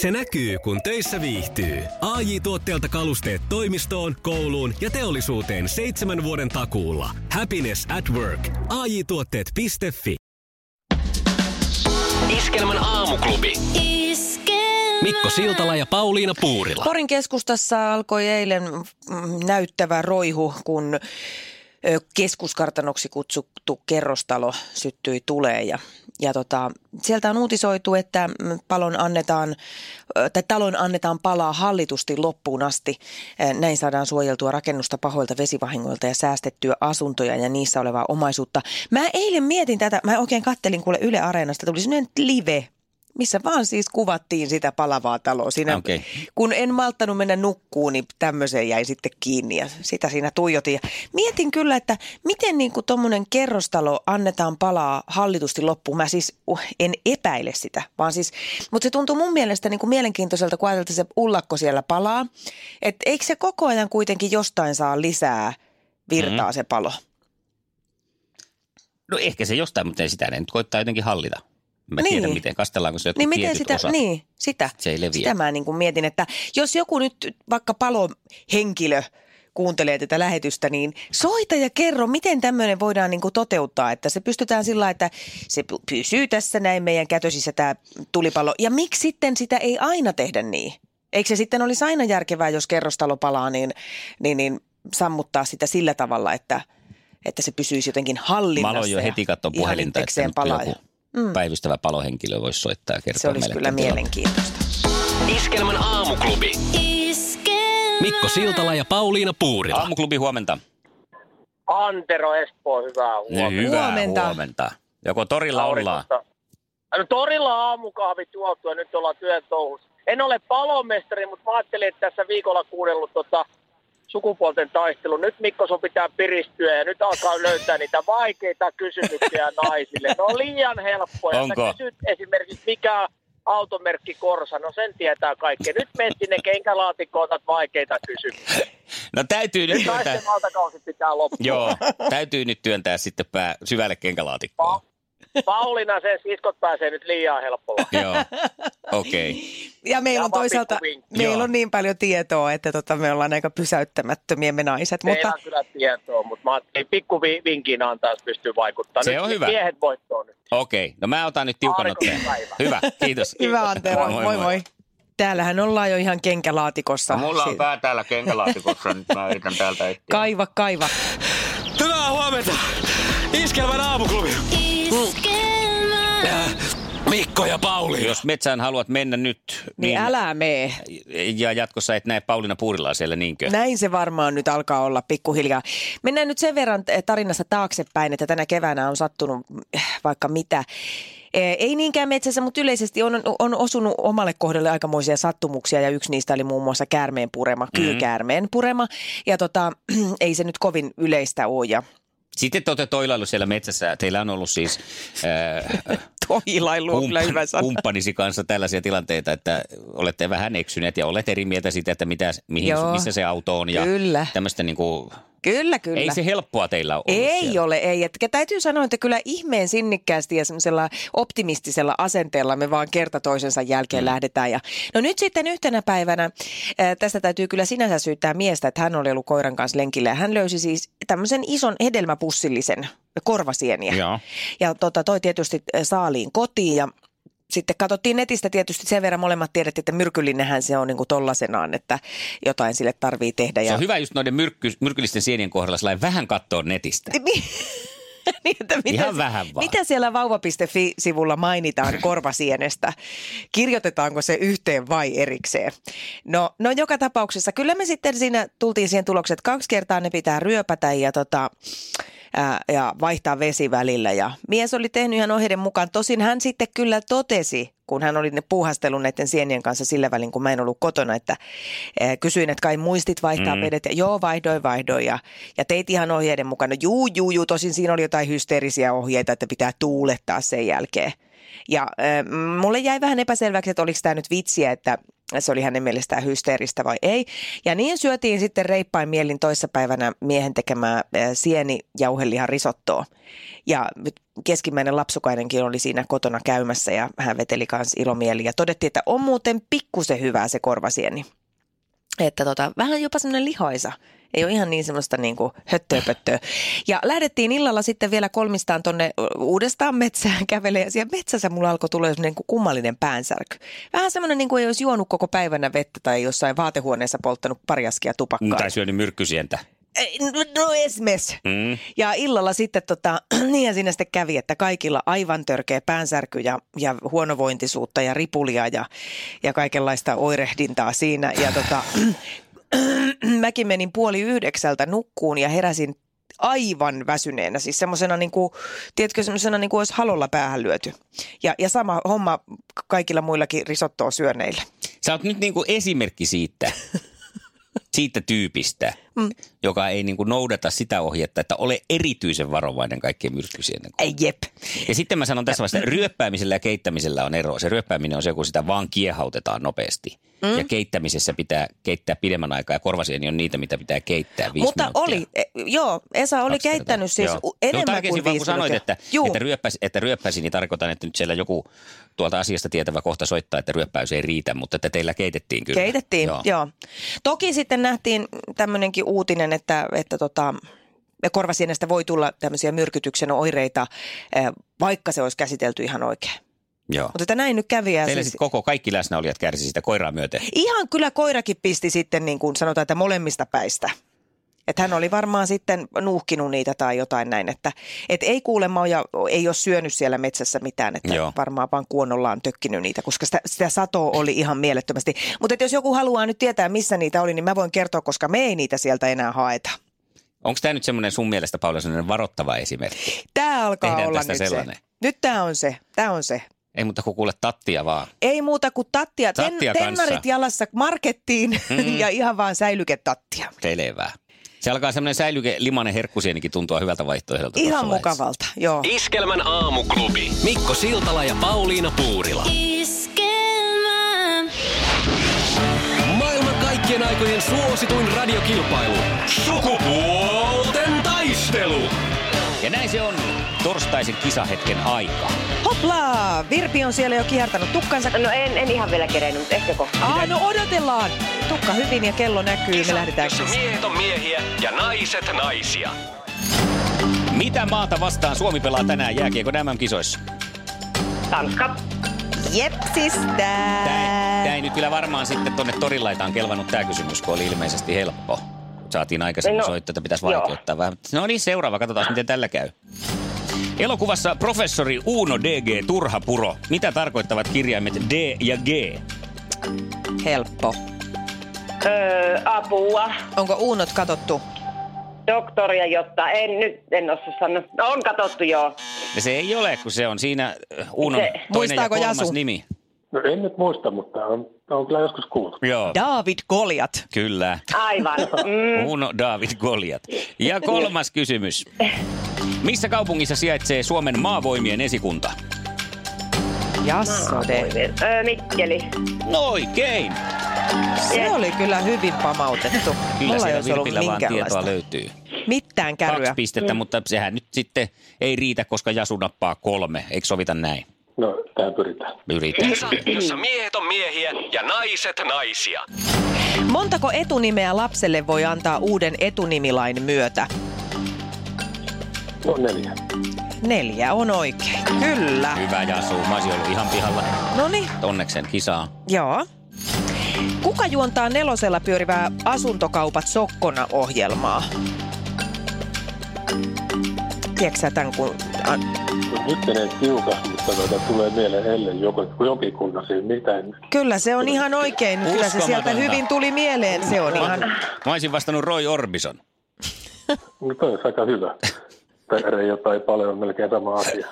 Se näkyy, kun töissä viihtyy. ai tuotteelta kalusteet toimistoon, kouluun ja teollisuuteen seitsemän vuoden takuulla. Happiness at work. ai tuotteetfi Iskelmän aamuklubi. Mikko Siltala ja Pauliina Puurila. Porin keskustassa alkoi eilen näyttävä roihu, kun keskuskartanoksi kutsuttu kerrostalo syttyi tulee ja, ja tota, sieltä on uutisoitu, että palon annetaan, tai talon annetaan palaa hallitusti loppuun asti. Näin saadaan suojeltua rakennusta pahoilta vesivahingoilta ja säästettyä asuntoja ja niissä olevaa omaisuutta. Mä eilen mietin tätä, mä oikein kattelin kuule Yle Areenasta, tuli sellainen live missä vaan siis kuvattiin sitä palavaa taloa. Siinä, okay. Kun en malttanut mennä nukkuun, niin tämmöiseen jäi sitten kiinni ja sitä siinä tuijotin. Ja mietin kyllä, että miten niin kuin tuommoinen kerrostalo annetaan palaa hallitusti loppuun. Mä siis uh, en epäile sitä, vaan siis, mutta se tuntuu mun mielestä niin kuin mielenkiintoiselta, kun ajateltiin se ullakko siellä palaa. Että eikö se koko ajan kuitenkin jostain saa lisää virtaa mm-hmm. se palo? No ehkä se jostain, mutta ei sitä ne nyt koittaa jotenkin hallita. Mä niin. tiedän, miten kastellaanko se niin miten sitä, osat. Niin, sitä. Se ei leviä. Sitä mä niin kuin mietin, että jos joku nyt vaikka palohenkilö kuuntelee tätä lähetystä, niin soita ja kerro, miten tämmöinen voidaan niin kuin toteuttaa, että se pystytään sillä että se pysyy tässä näin meidän kätösissä tämä tulipallo. Ja miksi sitten sitä ei aina tehdä niin? Eikö se sitten olisi aina järkevää, jos kerrostalo palaa, niin, niin, niin sammuttaa sitä sillä tavalla, että, että se pysyisi jotenkin hallinnassa. Mä aloin jo heti katsoa puhelinta, että palaa. joku mm. päivystävä palohenkilö voisi soittaa ja kertoa Se olisi kyllä mielenkiintoista. Iskelmän aamuklubi. Mikko Siltala ja Pauliina Puurila. Aamuklubi huomenta. Antero Espoo, hyvää huomenta. Hyvää huomenta. huomenta. Joko torilla ollaan? No, torilla aamukahvit juotu ja nyt ollaan työn touhussa. En ole palomestari, mutta mä ajattelin, että tässä viikolla kuunnellut tota, sukupuolten taistelu. Nyt Mikko sun pitää piristyä ja nyt alkaa löytää niitä vaikeita kysymyksiä naisille. Ne on liian helppoja. Onko? Sä kysyt esimerkiksi mikä automerkki Korsa, no sen tietää kaikki. Nyt menet sinne kenkälaatikkoon, otat vaikeita kysymyksiä. No täytyy nyt työntää. valtakausi pitää loppua. Joo, täytyy nyt työntää sitten pää syvälle kenkälaatikkoon. Pa- Pauliina sen siskot pääsee nyt liian helpolla. Joo, okei. Okay. Ja meillä on toisaalta, meillä on niin paljon tietoa, että tota, me ollaan aika pysäyttämättömiä me naiset. Meillä mutta... on kyllä tietoa, mutta mä ajattelin pikku vinkin antaa, jos pystyy vaikuttamaan. Se nyt on hyvä. Miehet voittoon nyt. Okei, okay. no mä otan nyt tiukan otteen. Hyvä, kiitos. hyvä Antero, moi moi. moi. moi. Täällähän ollaan jo ihan kenkälaatikossa. No, mulla on pää täällä kenkälaatikossa, nyt mä yritän täältä etsiä. Kaiva, kaiva. Hyvää huomenta! Iskelmän aamuklubi! Mikko ja Pauli. Jos metsään haluat mennä nyt, niin, niin älä mee. Ja jatkossa et näe Pauliina Puurilaa siellä niinkö? Näin se varmaan nyt alkaa olla pikkuhiljaa. Mennään nyt sen verran tarinassa taaksepäin, että tänä keväänä on sattunut äh, vaikka mitä. Ei niinkään metsässä, mutta yleisesti on, on osunut omalle kohdalle aikamoisia sattumuksia ja yksi niistä oli muun muassa käärmeen purema, mm-hmm. kyykäärmeen purema. Ja tota, ei se nyt kovin yleistä ole ja sitten te olette toilailu siellä metsässä. Teillä on ollut siis äh, toilailu on kump- hyvä sana. kumppanisi kanssa tällaisia tilanteita, että olette vähän eksyneet ja olette eri mieltä siitä, että mitä, mihin, missä se auto on. Ja Kyllä. Tämmöistä niin kuin Kyllä, kyllä. Ei se helppoa teillä ole Ei siellä. ole, ei. Että täytyy sanoa, että kyllä ihmeen sinnikkäästi ja semmoisella optimistisella asenteella me vaan kerta toisensa jälkeen mm. lähdetään. Ja, no nyt sitten yhtenä päivänä, äh, tästä täytyy kyllä sinänsä syyttää miestä, että hän oli ollut koiran kanssa lenkillä. Ja hän löysi siis tämmöisen ison hedelmäpussillisen korvasieniä. Ja, ja tota, toi tietysti saaliin kotiin ja sitten katsottiin netistä tietysti sen verran molemmat tiedettiin, että myrkyllinenhän se on niin kuin tollasenaan, että jotain sille tarvii tehdä. Se on hyvä just noiden myrkky, myrkyllisten sienien kohdalla vähän katsoa netistä. niin, että mitä, Ihan vähän vaan. Mitä siellä vauva.fi-sivulla mainitaan korvasienestä? Kirjoitetaanko se yhteen vai erikseen? No, no joka tapauksessa kyllä me sitten siinä tultiin siihen tulokseen, että kaksi kertaa ne pitää ryöpätä ja tota, ää, ja vaihtaa vesi välillä. Ja mies oli tehnyt ihan ohjeiden mukaan. Tosin hän sitten kyllä totesi, kun hän oli ne puuhastellut näiden sienien kanssa sillä välin, kun mä en ollut kotona, että ää, kysyin, että kai muistit vaihtaa mm. vedet. Ja joo, vaihdoin, vaihdoin. Ja, ja teit ihan ohjeiden mukana. Juu, juu, juu. Tosin siinä oli jotain hysteerisiä ohjeita, että pitää tuulettaa sen jälkeen. Ja äh, mulle jäi vähän epäselväksi, että oliko tämä nyt vitsiä, että se oli hänen mielestään hysteeristä vai ei. Ja niin syötiin sitten reippain mielin toissapäivänä miehen tekemää sieni jauhelihan risottoa. Ja keskimmäinen lapsukainenkin oli siinä kotona käymässä ja hän veteli kanssa ilomieli ja todettiin, että on muuten pikkusen hyvää se korvasieni. Että tota, vähän jopa semmoinen lihoisa ei ole ihan niin semmoista niin kuin höttöä Ja lähdettiin illalla sitten vielä kolmistaan tonne uudestaan metsään kävelemään. Ja siellä metsässä mulla alkoi tulla niin kuin kummallinen päänsärky. Vähän semmoinen niin kuin ei olisi juonut koko päivänä vettä tai jossain vaatehuoneessa polttanut pari askia tupakkaa. Tai syönyt myrkkysientä. No, no esmes. Mm. Ja illalla sitten tota, niin siinä sitten kävi, että kaikilla aivan törkeä päänsärky ja, ja huonovointisuutta ja ripulia ja, ja kaikenlaista oirehdintaa siinä. Ja tota, mäkin menin puoli yhdeksältä nukkuun ja heräsin aivan väsyneenä. Siis semmoisena, niin kuin, tiedätkö, semmoisena niin kuin olisi halolla päähän lyöty. Ja, ja sama homma kaikilla muillakin risottoa syöneillä. Sä oot nyt niin kuin esimerkki siitä, siitä tyypistä, mm. joka ei niin kuin noudata sitä ohjetta, että ole erityisen varovainen kaikkien myrkkyisien. Ei jep. Ja sitten mä sanon tässä vaiheessa, että ryöppäämisellä ja keittämisellä on ero. Se ryöppääminen on se, kun sitä vaan kiehautetaan nopeasti. Mm. Ja keittämisessä pitää keittää pidemmän aikaa ja korvasieni on niitä, mitä pitää keittää viisi Mutta minuuttia. oli, e, joo, Esa oli Kaksi keittänyt kertaa. siis joo. enemmän no, kuin viisi kun sanoit, että, että, ryöppäisi, että ryöppäisi, niin tarkoitan, että nyt siellä joku tuolta asiasta tietävä kohta soittaa, että ryöppäys ei riitä, mutta että teillä keitettiin kyllä. Keitettiin, joo. joo. Toki sitten nähtiin tämmöinenkin uutinen, että, että tota, korvasienestä voi tulla tämmöisiä myrkytyksen oireita, vaikka se olisi käsitelty ihan oikein. Joo. Mutta että näin nyt kävi. Teille siis... koko kaikki läsnäolijat kärsi sitä koiraa myöten? Ihan kyllä koirakin pisti sitten niin kuin sanotaan, että molemmista päistä. Että hän oli varmaan sitten nuuhkinut niitä tai jotain näin, että et ei kuulemma ja ei ole syönyt siellä metsässä mitään, että Joo. varmaan vaan kuonollaan tökkinyt niitä, koska sitä, sitä satoa oli ihan mielettömästi. Mutta jos joku haluaa nyt tietää, missä niitä oli, niin mä voin kertoa, koska me ei niitä sieltä enää haeta. Onko tämä nyt semmoinen sun mielestä, Paula, semmoinen varoittava esimerkki? Tämä alkaa Tehdään olla nyt sellainen. se. Nyt tämä on se, tämä on se. Ei muuta kuin kuule tattia vaan. Ei muuta kuin tattia. tattia Ten, tennarit jalassa markettiin mm. ja ihan vaan säilyketattia. Selvä. Se alkaa semmoinen säilyke limanen herkkusienikin tuntua hyvältä vaihtoehdolta. Ihan mukavalta, joo. Iskelmän aamuklubi. Mikko Siltala ja Pauliina Puurila. Iskelmä. Maailman kaikkien aikojen suosituin radiokilpailu. Sukupuolten taistelu. Ja näin se on torstaisen kisahetken aika. Hopla! Virpi on siellä jo kiertänyt tukkansa. No en, en ihan vielä kerennyt, mutta ehkä kohta. Aa, no odotellaan. Tukka hyvin ja kello näkyy. Kisa, Me lähdetään jossa miehet on miehiä ja naiset naisia. Mitä maata vastaan Suomi pelaa tänään jääkiekon MM-kisoissa? Tanska. Jepsistä. Tämä ei nyt kyllä varmaan sitten tonne torilaitaan kelvannut tämä kysymys, kun oli ilmeisesti helppo. Saatiin aikaisemmin no, soittaa, että pitäisi vaikeuttaa joo. vähän. No niin, seuraava. Katsotaan, miten tällä käy. Elokuvassa professori Uno DG Turhapuro. Mitä tarkoittavat kirjaimet D ja G? Helppo. Öö, apua. Onko Uunot katottu? Doktoria, jotta en nyt, en osaa sanoa. No, on katottu joo. Ja se ei ole, kun se on siinä Uunon se, toinen ja kolmas Jasu? nimi. No en nyt muista, mutta on, on kyllä joskus kuullut. Joo. David Goliat. Kyllä. Aivan. Mm. Uno David Goliat. Ja kolmas kysymys. Missä kaupungissa sijaitsee Suomen maavoimien esikunta? Jassode. Öö, Mikkeli. No oikein. Se oli kyllä hyvin pamautettu. Kyllä Mulla siellä Virpillä vaan tietoa löytyy. Mittään kärryä. Kaksi pistettä, mm. mutta sehän nyt sitten ei riitä, koska Jasu nappaa kolme. Eikö sovita näin? No, tähän pyritään. Pyritään. Kisa, jossa miehet on miehiä ja naiset naisia. Montako etunimeä lapselle voi antaa uuden etunimilain myötä? No neljä. Neljä on oikein, kyllä. Hyvä Jasu, mä olisin ollut ihan pihalla. Noni. Onneksen kisaa. Joo. Kuka juontaa nelosella pyörivää asuntokaupat Sokkona-ohjelmaa? Tiedätkö tämän, kun... Nyt menee tiukasti, tuota, tulee mieleen Ellen jokikunnan siis mitään. Kyllä, se on ihan oikein. Kyllä se sieltä hyvin tuli mieleen. Se on ihan... Mä olisin vastannut Roy Orbison. No toi on aika hyvä. Reijo tai paljon on melkein sama asia.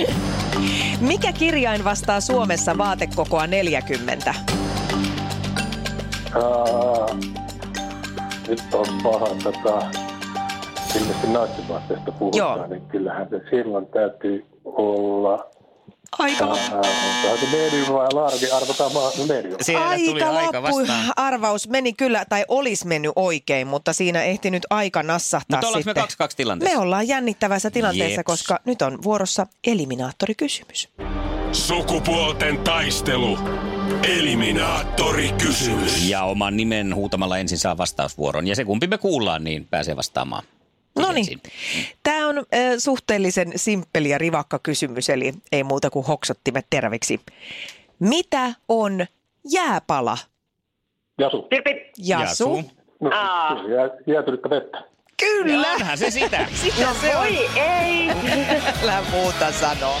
Mikä kirjain vastaa Suomessa vaatekokoa 40? Uh, nyt on paha tätä, ilmeisesti natsivaatteesta puhutaan, Joo. niin kyllähän se silloin täytyy olla Aika, se medium vai large? Arvotaan maa, no medium. Siellä tuli aika aika loppu. vastaan. Arvaus meni kyllä, tai olisi mennyt oikein, mutta siinä ehti nyt aika nassahtaa Mutta ollaanko me kaksi kaksi tilanteessa? Me ollaan jännittävässä tilanteessa, Jeps. koska nyt on vuorossa eliminaattorikysymys. Sukupuolten taistelu. Eliminaattori kysymys. Ja oman nimen huutamalla ensin saa vastausvuoron. Ja se kumpi me kuullaan, niin pääsee vastaamaan. No niin. Tämä on äh, suhteellisen simppeli ja rivakka kysymys, eli ei muuta kuin hoksottimet teräviksi. Mitä on jääpala? Jasu. Pirpi. Jasu. No, Aa. jää, jäätynyttä vettä. Kyllä. Onhan se sitä. Sitä se on. Oi ei. Älä muuta sanoa.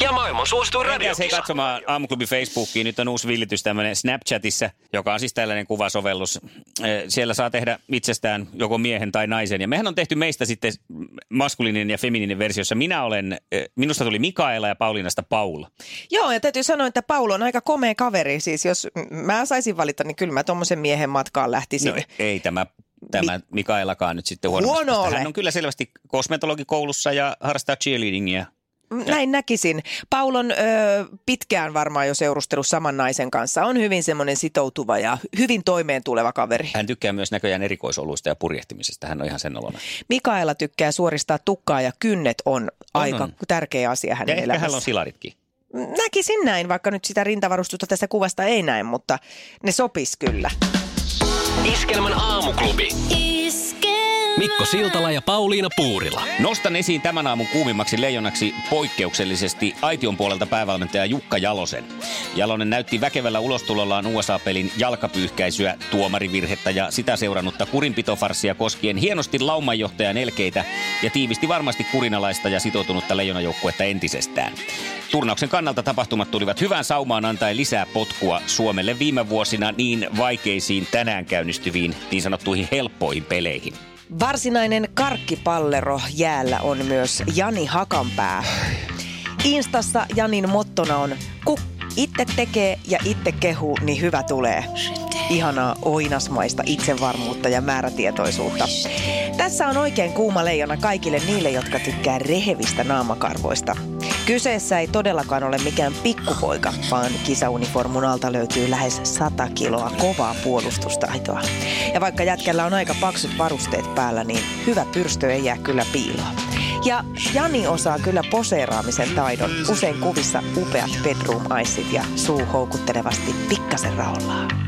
ja maailman suosituin Menkää se radiokisa. katsomaan Aamuklubi Facebookiin. Nyt on uusi villitys tämmöinen Snapchatissa, joka on siis tällainen kuvasovellus. Siellä saa tehdä itsestään joko miehen tai naisen. Ja mehän on tehty meistä sitten maskuliininen ja feminiininen versiossa. Minä olen, minusta tuli Mikaela ja Pauliinasta Paula. Joo, ja täytyy sanoa, että Paulo on aika komea kaveri. Siis jos mä saisin valita, niin kyllä mä tuommoisen miehen matkaan lähtisin. No ei tämä, tämä Mikaelakaan nyt sitten huono. Huono ole. Hän on kyllä selvästi kosmetologikoulussa ja harrastaa cheerleadingia. Näin näkisin. Paulon ö, pitkään varmaan jo seurustellut saman naisen kanssa. On hyvin semmoinen sitoutuva ja hyvin toimeen tuleva kaveri. Hän tykkää myös näköjään erikoisoluista ja purjehtimisesta. Hän on ihan sen olona. Mikaela tykkää suoristaa tukkaa ja kynnet on, aika on. tärkeä asia Ja hänen ehkä elämässä. hän on silaritkin. Näkisin näin, vaikka nyt sitä rintavarustusta tästä kuvasta ei näin, mutta ne sopis kyllä. Iskelmän aamuklubi. Mikko Siltala ja Pauliina Puurila. Nostan esiin tämän aamun kuumimmaksi leijonaksi poikkeuksellisesti Aition puolelta päävalmentaja Jukka Jalosen. Jalonen näytti väkevällä ulostulollaan USA-pelin jalkapyyhkäisyä, tuomarivirhettä ja sitä seurannutta kurinpitofarssia koskien hienosti laumanjohtajan elkeitä ja tiivisti varmasti kurinalaista ja sitoutunutta leijonajoukkuetta entisestään. Turnauksen kannalta tapahtumat tulivat hyvään saumaan antaen lisää potkua Suomelle viime vuosina niin vaikeisiin tänään käynnistyviin niin sanottuihin helppoihin peleihin. Varsinainen karkkipallero jäällä on myös Jani Hakanpää. Instassa Janin mottona on, ku itse tekee ja itse kehuu, niin hyvä tulee. Ihanaa oinasmaista itsevarmuutta ja määrätietoisuutta. Tässä on oikein kuuma leijona kaikille niille, jotka tykkää rehevistä naamakarvoista. Kyseessä ei todellakaan ole mikään pikkupoika, vaan kisauniformun alta löytyy lähes 100 kiloa kovaa puolustustaitoa. Ja vaikka jätkällä on aika paksut varusteet päällä, niin hyvä pyrstö ei jää kyllä piiloon. Ja Jani osaa kyllä poseeraamisen taidon. Usein kuvissa upeat bedroom iceit ja suu houkuttelevasti pikkasen raollaan.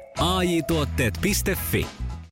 AJ-tuotteet.fi